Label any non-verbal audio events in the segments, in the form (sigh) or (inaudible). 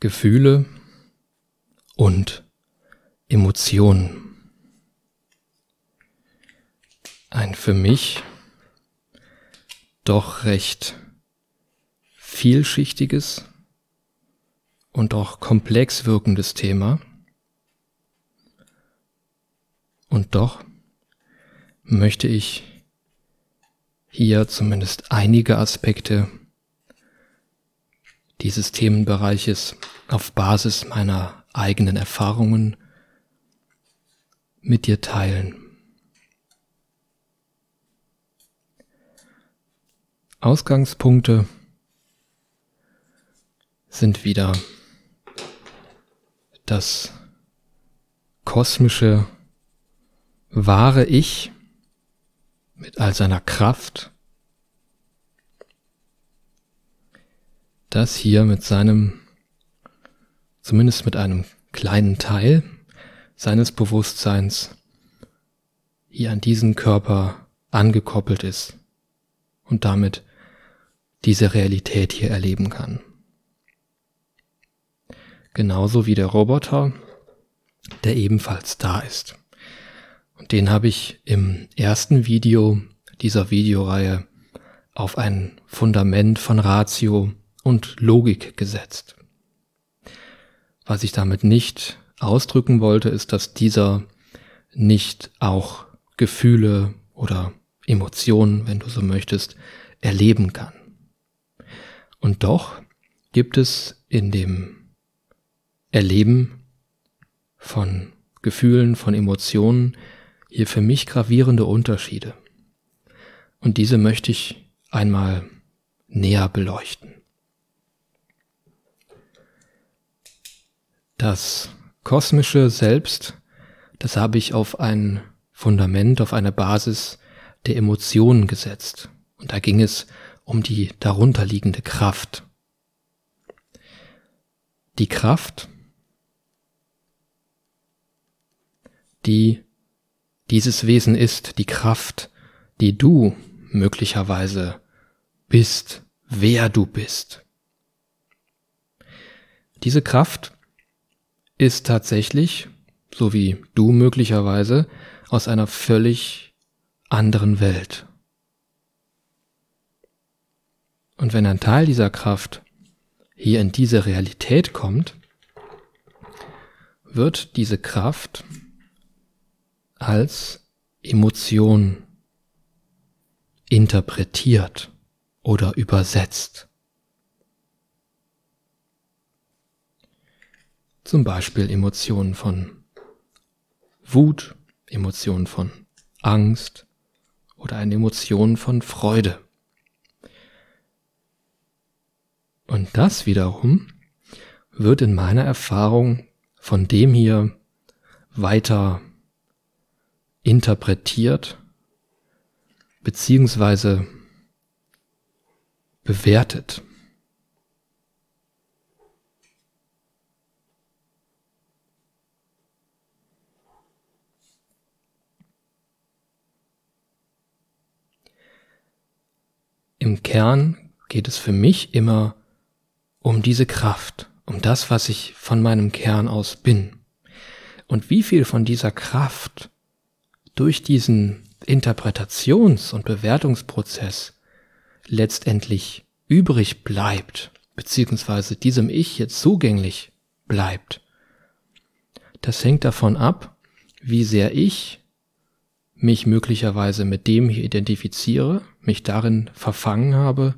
Gefühle und Emotionen. Ein für mich doch recht vielschichtiges und auch komplex wirkendes Thema. Und doch möchte ich hier zumindest einige Aspekte dieses Themenbereiches auf Basis meiner eigenen Erfahrungen mit dir teilen. Ausgangspunkte sind wieder das kosmische wahre Ich mit all seiner Kraft, das hier mit seinem, zumindest mit einem kleinen Teil seines Bewusstseins hier an diesen Körper angekoppelt ist und damit diese Realität hier erleben kann. Genauso wie der Roboter, der ebenfalls da ist. Und den habe ich im ersten Video dieser Videoreihe auf ein Fundament von Ratio und Logik gesetzt. Was ich damit nicht ausdrücken wollte, ist, dass dieser nicht auch Gefühle oder Emotionen, wenn du so möchtest, erleben kann. Und doch gibt es in dem Erleben von Gefühlen, von Emotionen hier für mich gravierende Unterschiede. Und diese möchte ich einmal näher beleuchten. Das kosmische Selbst, das habe ich auf ein Fundament, auf eine Basis der Emotionen gesetzt. Und da ging es um die darunterliegende Kraft. Die Kraft, die dieses Wesen ist, die Kraft, die du möglicherweise bist, wer du bist. Diese Kraft ist tatsächlich, so wie du möglicherweise, aus einer völlig anderen Welt. Und wenn ein Teil dieser Kraft hier in diese Realität kommt, wird diese Kraft als Emotion interpretiert oder übersetzt. Zum Beispiel Emotionen von Wut, Emotionen von Angst oder eine Emotion von Freude. Und das wiederum wird in meiner Erfahrung von dem hier weiter interpretiert beziehungsweise bewertet. Im Kern geht es für mich immer um diese Kraft, um das, was ich von meinem Kern aus bin. Und wie viel von dieser Kraft durch diesen Interpretations- und Bewertungsprozess letztendlich übrig bleibt, beziehungsweise diesem Ich jetzt zugänglich bleibt, das hängt davon ab, wie sehr ich mich möglicherweise mit dem hier identifiziere, mich darin verfangen habe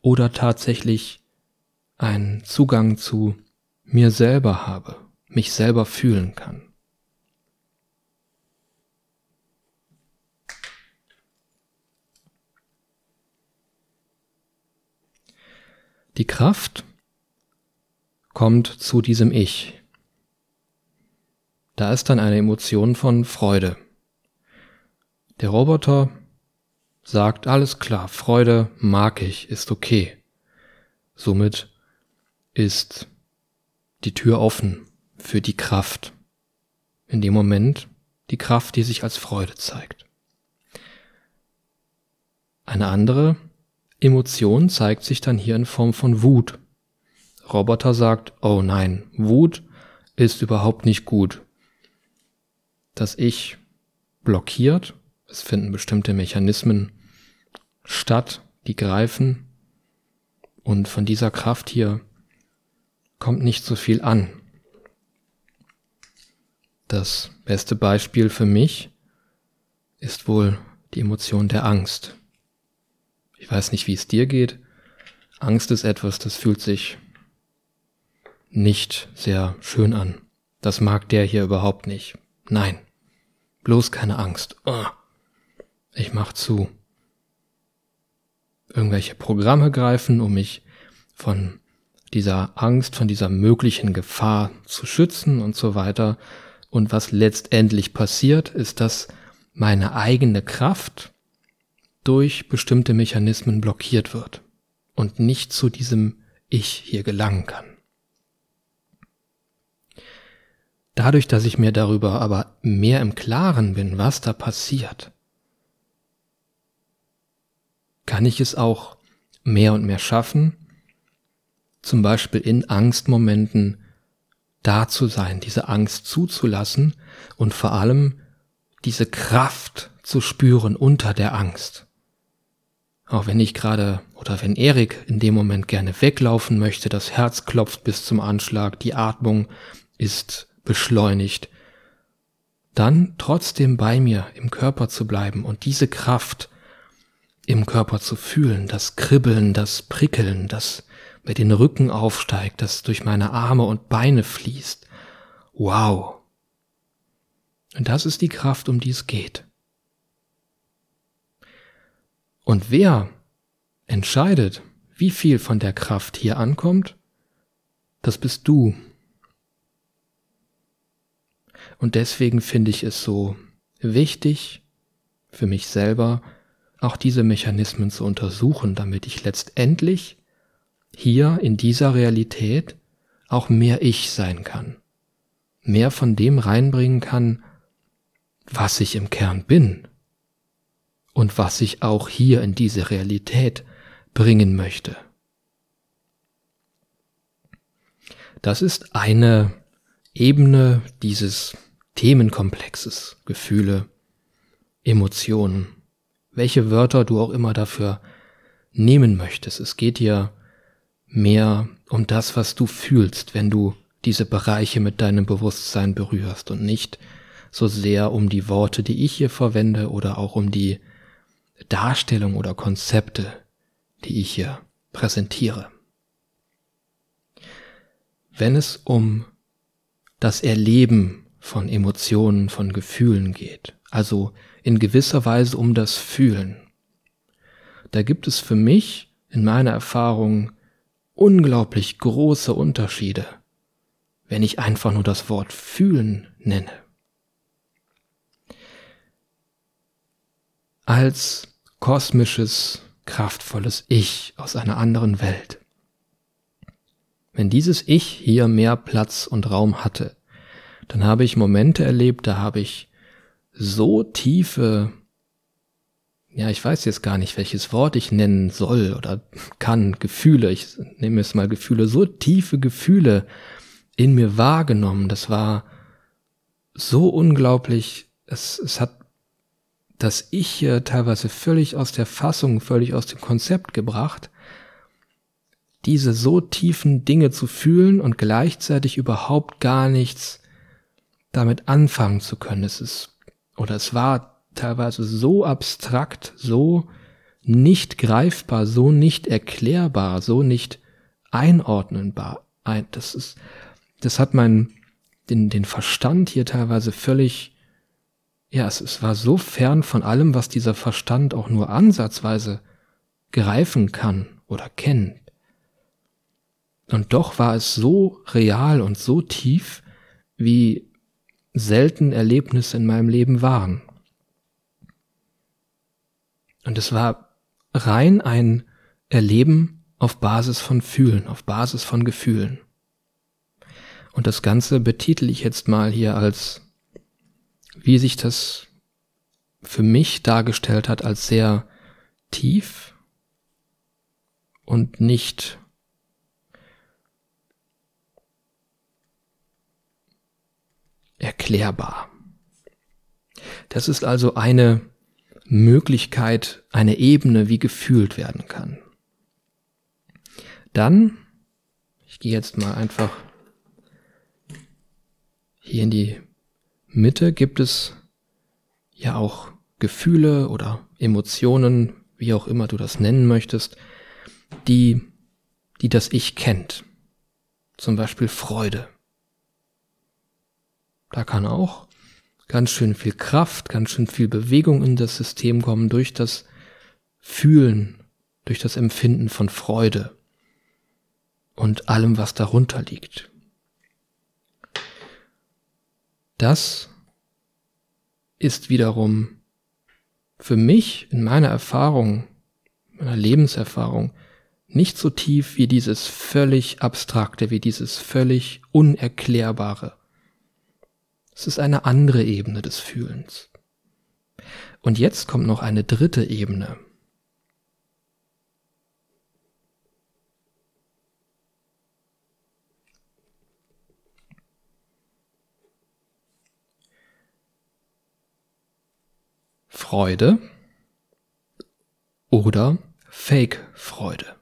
oder tatsächlich einen Zugang zu mir selber habe, mich selber fühlen kann. Die Kraft kommt zu diesem Ich. Da ist dann eine Emotion von Freude. Der Roboter sagt, alles klar, Freude mag ich, ist okay. Somit ist die Tür offen für die Kraft. In dem Moment die Kraft, die sich als Freude zeigt. Eine andere Emotion zeigt sich dann hier in Form von Wut. Roboter sagt, oh nein, Wut ist überhaupt nicht gut. Das Ich blockiert, es finden bestimmte Mechanismen statt, die greifen und von dieser Kraft hier kommt nicht so viel an. Das beste Beispiel für mich ist wohl die Emotion der Angst. Ich weiß nicht, wie es dir geht. Angst ist etwas, das fühlt sich nicht sehr schön an. Das mag der hier überhaupt nicht. Nein. Bloß keine Angst. Oh. Ich mach zu. Irgendwelche Programme greifen, um mich von dieser Angst, von dieser möglichen Gefahr zu schützen und so weiter. Und was letztendlich passiert, ist, dass meine eigene Kraft durch bestimmte Mechanismen blockiert wird und nicht zu diesem Ich hier gelangen kann. Dadurch, dass ich mir darüber aber mehr im Klaren bin, was da passiert, kann ich es auch mehr und mehr schaffen, zum Beispiel in Angstmomenten da zu sein, diese Angst zuzulassen und vor allem diese Kraft zu spüren unter der Angst. Auch wenn ich gerade oder wenn Erik in dem Moment gerne weglaufen möchte, das Herz klopft bis zum Anschlag, die Atmung ist beschleunigt, dann trotzdem bei mir im Körper zu bleiben und diese Kraft im Körper zu fühlen, das Kribbeln, das Prickeln, das mir den Rücken aufsteigt, das durch meine Arme und Beine fließt. Wow. Und das ist die Kraft, um die es geht. Und wer entscheidet, wie viel von der Kraft hier ankommt, das bist du. Und deswegen finde ich es so wichtig für mich selber, auch diese Mechanismen zu untersuchen, damit ich letztendlich hier in dieser Realität auch mehr ich sein kann, mehr von dem reinbringen kann, was ich im Kern bin und was ich auch hier in diese Realität bringen möchte. Das ist eine Ebene dieses Themenkomplexes, Gefühle, Emotionen, welche Wörter du auch immer dafür nehmen möchtest. Es geht hier mehr um das, was du fühlst, wenn du diese Bereiche mit deinem Bewusstsein berührst und nicht so sehr um die Worte, die ich hier verwende oder auch um die Darstellung oder Konzepte, die ich hier präsentiere. Wenn es um das Erleben von Emotionen, von Gefühlen geht, also in gewisser Weise um das Fühlen, da gibt es für mich in meiner Erfahrung unglaublich große Unterschiede, wenn ich einfach nur das Wort fühlen nenne. Als kosmisches, kraftvolles Ich aus einer anderen Welt. Wenn dieses Ich hier mehr Platz und Raum hatte, dann habe ich Momente erlebt, da habe ich so tiefe ja, ich weiß jetzt gar nicht, welches Wort ich nennen soll oder kann, Gefühle, ich nehme es mal Gefühle, so tiefe Gefühle in mir wahrgenommen. Das war so unglaublich, es, es hat das Ich hier teilweise völlig aus der Fassung, völlig aus dem Konzept gebracht, diese so tiefen Dinge zu fühlen und gleichzeitig überhaupt gar nichts damit anfangen zu können. Es ist, oder es war teilweise so abstrakt, so nicht greifbar, so nicht erklärbar, so nicht einordnenbar. Das ist, das hat mein, den, den Verstand hier teilweise völlig, ja, es, es war so fern von allem, was dieser Verstand auch nur ansatzweise greifen kann oder kennt. Und doch war es so real und so tief, wie selten Erlebnisse in meinem Leben waren. Und es war rein ein Erleben auf Basis von Fühlen, auf Basis von Gefühlen. Und das Ganze betitel ich jetzt mal hier als, wie sich das für mich dargestellt hat, als sehr tief und nicht erklärbar. Das ist also eine Möglichkeit, eine Ebene, wie gefühlt werden kann. Dann, ich gehe jetzt mal einfach hier in die Mitte, gibt es ja auch Gefühle oder Emotionen, wie auch immer du das nennen möchtest, die, die das Ich kennt. Zum Beispiel Freude. Da kann auch ganz schön viel Kraft, ganz schön viel Bewegung in das System kommen durch das Fühlen, durch das Empfinden von Freude und allem, was darunter liegt. Das ist wiederum für mich in meiner Erfahrung, meiner Lebenserfahrung, nicht so tief wie dieses völlig abstrakte, wie dieses völlig unerklärbare. Es ist eine andere Ebene des Fühlens. Und jetzt kommt noch eine dritte Ebene. Freude oder Fake-Freude.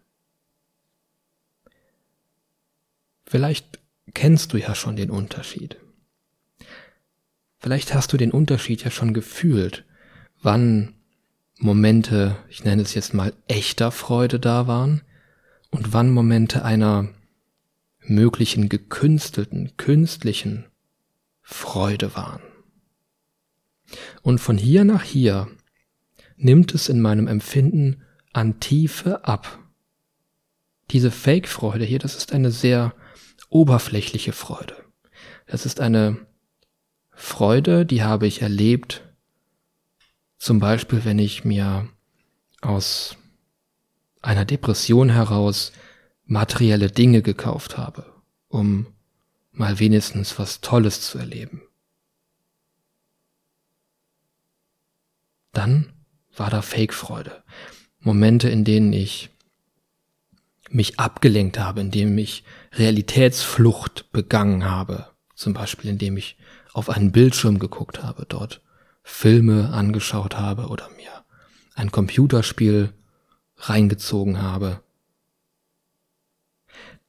Vielleicht kennst du ja schon den Unterschied. Vielleicht hast du den Unterschied ja schon gefühlt, wann Momente, ich nenne es jetzt mal echter Freude da waren und wann Momente einer möglichen gekünstelten, künstlichen Freude waren. Und von hier nach hier nimmt es in meinem Empfinden an Tiefe ab. Diese Fake-Freude hier, das ist eine sehr oberflächliche Freude. Das ist eine Freude, die habe ich erlebt, zum Beispiel, wenn ich mir aus einer Depression heraus materielle Dinge gekauft habe, um mal wenigstens was Tolles zu erleben. Dann war da Fake-Freude. Momente, in denen ich mich abgelenkt habe, in denen ich Realitätsflucht begangen habe. Zum Beispiel, indem ich auf einen Bildschirm geguckt habe, dort Filme angeschaut habe oder mir ein Computerspiel reingezogen habe.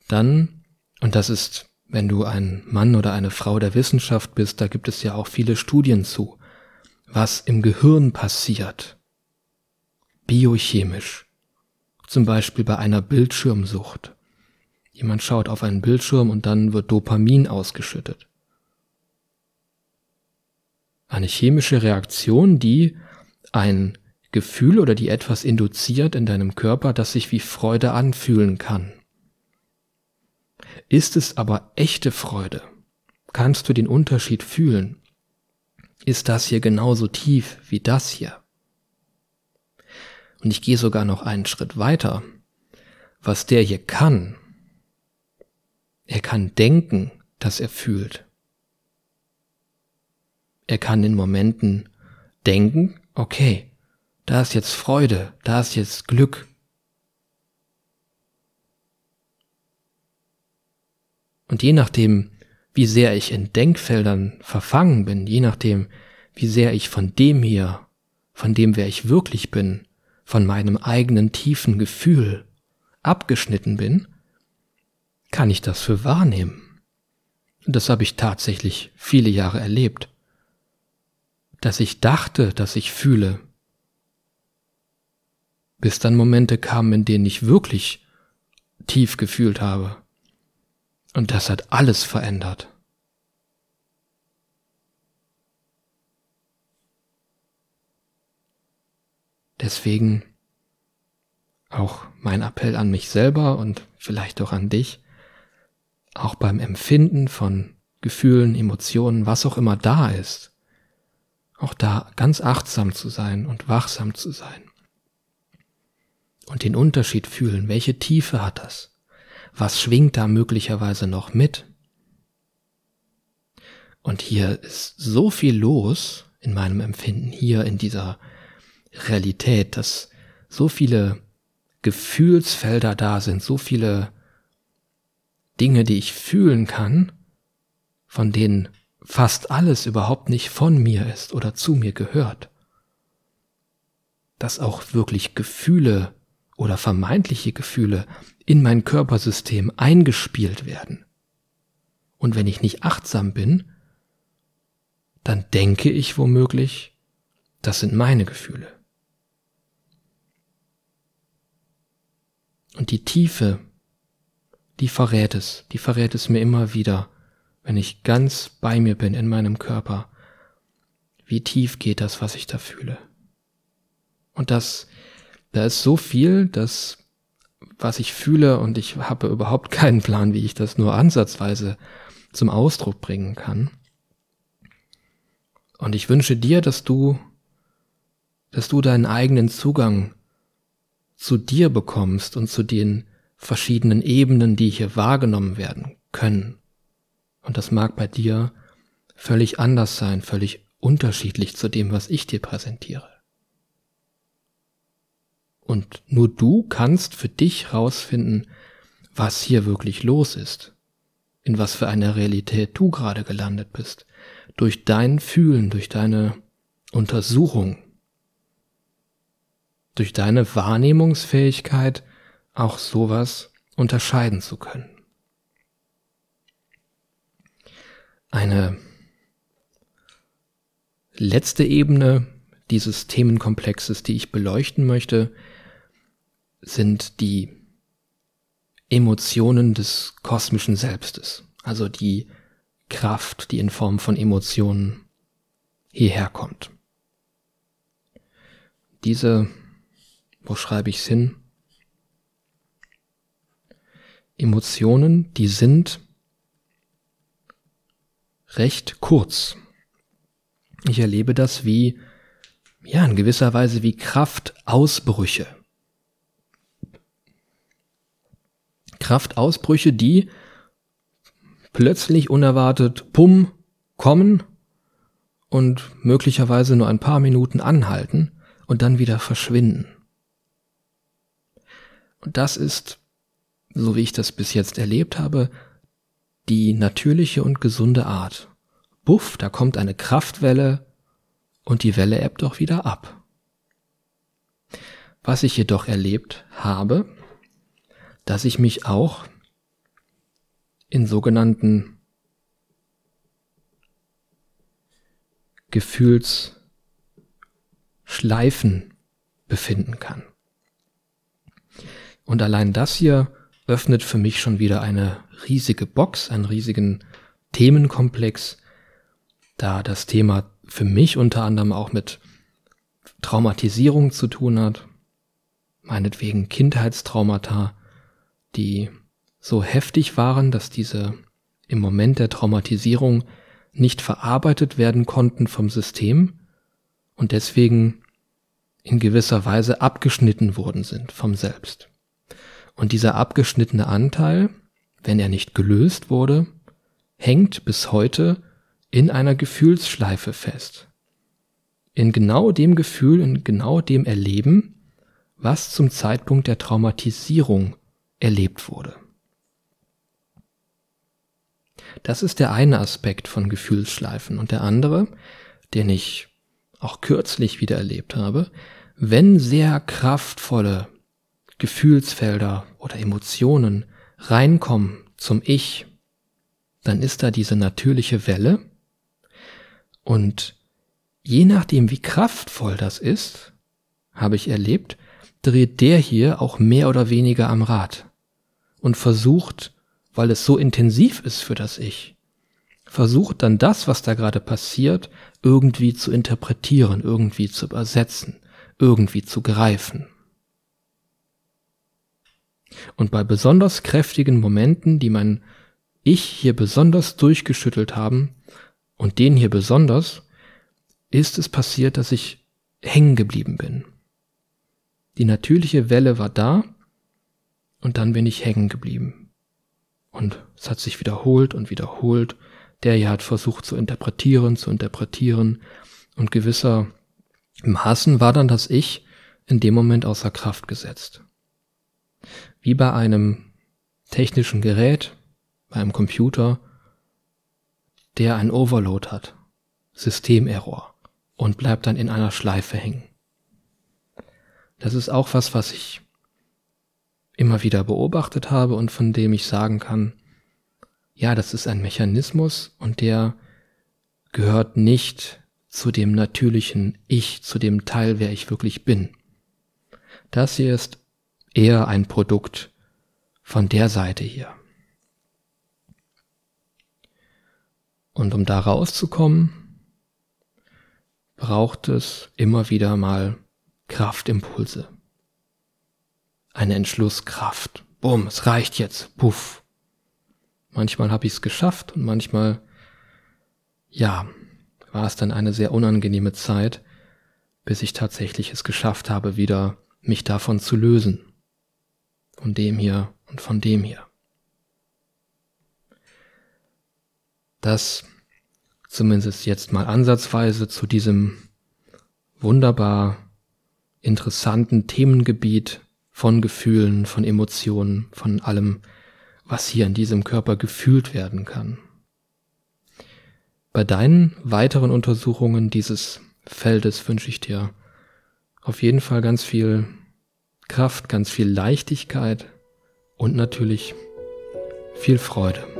Dann, und das ist, wenn du ein Mann oder eine Frau der Wissenschaft bist, da gibt es ja auch viele Studien zu, was im Gehirn passiert, biochemisch, zum Beispiel bei einer Bildschirmsucht. Jemand schaut auf einen Bildschirm und dann wird Dopamin ausgeschüttet eine chemische Reaktion, die ein Gefühl oder die etwas induziert in deinem Körper, das sich wie Freude anfühlen kann. Ist es aber echte Freude? Kannst du den Unterschied fühlen? Ist das hier genauso tief wie das hier? Und ich gehe sogar noch einen Schritt weiter. Was der hier kann, er kann denken, dass er fühlt. Er kann in Momenten denken, okay, da ist jetzt Freude, da ist jetzt Glück. Und je nachdem, wie sehr ich in Denkfeldern verfangen bin, je nachdem, wie sehr ich von dem hier, von dem, wer ich wirklich bin, von meinem eigenen tiefen Gefühl abgeschnitten bin, kann ich das für wahrnehmen. Und das habe ich tatsächlich viele Jahre erlebt dass ich dachte, dass ich fühle. Bis dann Momente kamen, in denen ich wirklich tief gefühlt habe. Und das hat alles verändert. Deswegen auch mein Appell an mich selber und vielleicht auch an dich, auch beim Empfinden von Gefühlen, Emotionen, was auch immer da ist, auch da ganz achtsam zu sein und wachsam zu sein. Und den Unterschied fühlen, welche Tiefe hat das? Was schwingt da möglicherweise noch mit? Und hier ist so viel los in meinem Empfinden, hier in dieser Realität, dass so viele Gefühlsfelder da sind, so viele Dinge, die ich fühlen kann, von denen fast alles überhaupt nicht von mir ist oder zu mir gehört. Dass auch wirklich Gefühle oder vermeintliche Gefühle in mein Körpersystem eingespielt werden. Und wenn ich nicht achtsam bin, dann denke ich womöglich, das sind meine Gefühle. Und die Tiefe, die verrät es, die verrät es mir immer wieder, wenn ich ganz bei mir bin in meinem Körper. Wie tief geht das, was ich da fühle? Und das, da ist so viel, dass was ich fühle und ich habe überhaupt (laughs) keinen Plan, wie ich das nur ansatzweise zum Ausdruck bringen kann. Und ich wünsche dir, dass du, dass du deinen eigenen Zugang zu dir bekommst und zu den verschiedenen Ebenen, die hier wahrgenommen werden können. Und das mag bei dir völlig anders sein, völlig unterschiedlich zu dem, was ich dir präsentiere. Und nur du kannst für dich rausfinden, was hier wirklich los ist, in was für einer Realität du gerade gelandet bist, durch dein Fühlen, durch deine Untersuchung, durch deine Wahrnehmungsfähigkeit auch sowas unterscheiden zu können. Eine letzte Ebene dieses Themenkomplexes, die ich beleuchten möchte, sind die Emotionen des kosmischen Selbstes, also die Kraft, die in Form von Emotionen hierher kommt. Diese, wo schreibe ich es hin? Emotionen, die sind recht kurz. Ich erlebe das wie, ja, in gewisser Weise wie Kraftausbrüche. Kraftausbrüche, die plötzlich unerwartet pum kommen und möglicherweise nur ein paar Minuten anhalten und dann wieder verschwinden. Und das ist, so wie ich das bis jetzt erlebt habe, die natürliche und gesunde Art. Buff, da kommt eine Kraftwelle und die Welle ebbt auch wieder ab. Was ich jedoch erlebt habe, dass ich mich auch in sogenannten Gefühlsschleifen befinden kann. Und allein das hier öffnet für mich schon wieder eine riesige Box, einen riesigen Themenkomplex, da das Thema für mich unter anderem auch mit Traumatisierung zu tun hat, meinetwegen Kindheitstraumata, die so heftig waren, dass diese im Moment der Traumatisierung nicht verarbeitet werden konnten vom System und deswegen in gewisser Weise abgeschnitten worden sind vom Selbst. Und dieser abgeschnittene Anteil, wenn er nicht gelöst wurde, hängt bis heute in einer Gefühlsschleife fest. In genau dem Gefühl, in genau dem Erleben, was zum Zeitpunkt der Traumatisierung erlebt wurde. Das ist der eine Aspekt von Gefühlsschleifen. Und der andere, den ich auch kürzlich wieder erlebt habe, wenn sehr kraftvolle Gefühlsfelder oder Emotionen reinkommen zum Ich, dann ist da diese natürliche Welle. Und je nachdem, wie kraftvoll das ist, habe ich erlebt, dreht der hier auch mehr oder weniger am Rad und versucht weil es so intensiv ist für das Ich, versucht dann das, was da gerade passiert, irgendwie zu interpretieren, irgendwie zu übersetzen, irgendwie zu greifen. Und bei besonders kräftigen Momenten, die mein Ich hier besonders durchgeschüttelt haben, und den hier besonders, ist es passiert, dass ich hängen geblieben bin. Die natürliche Welle war da, und dann bin ich hängen geblieben. Und es hat sich wiederholt und wiederholt. Der hier hat versucht zu interpretieren, zu interpretieren. Und gewisser Maßen war dann das Ich in dem Moment außer Kraft gesetzt. Wie bei einem technischen Gerät, bei einem Computer, der ein Overload hat, Systemerror, und bleibt dann in einer Schleife hängen. Das ist auch was, was ich immer wieder beobachtet habe und von dem ich sagen kann, ja, das ist ein Mechanismus und der gehört nicht zu dem natürlichen Ich, zu dem Teil, wer ich wirklich bin. Das hier ist eher ein Produkt von der Seite hier. Und um da rauszukommen, braucht es immer wieder mal Kraftimpulse. Eine Entschlusskraft. Bumm, es reicht jetzt. Puff. Manchmal habe ich es geschafft und manchmal, ja, war es dann eine sehr unangenehme Zeit, bis ich tatsächlich es geschafft habe, wieder mich davon zu lösen. Von dem hier und von dem hier. Das zumindest jetzt mal ansatzweise zu diesem wunderbar interessanten Themengebiet von Gefühlen, von Emotionen, von allem, was hier in diesem Körper gefühlt werden kann. Bei deinen weiteren Untersuchungen dieses Feldes wünsche ich dir auf jeden Fall ganz viel Kraft, ganz viel Leichtigkeit und natürlich viel Freude.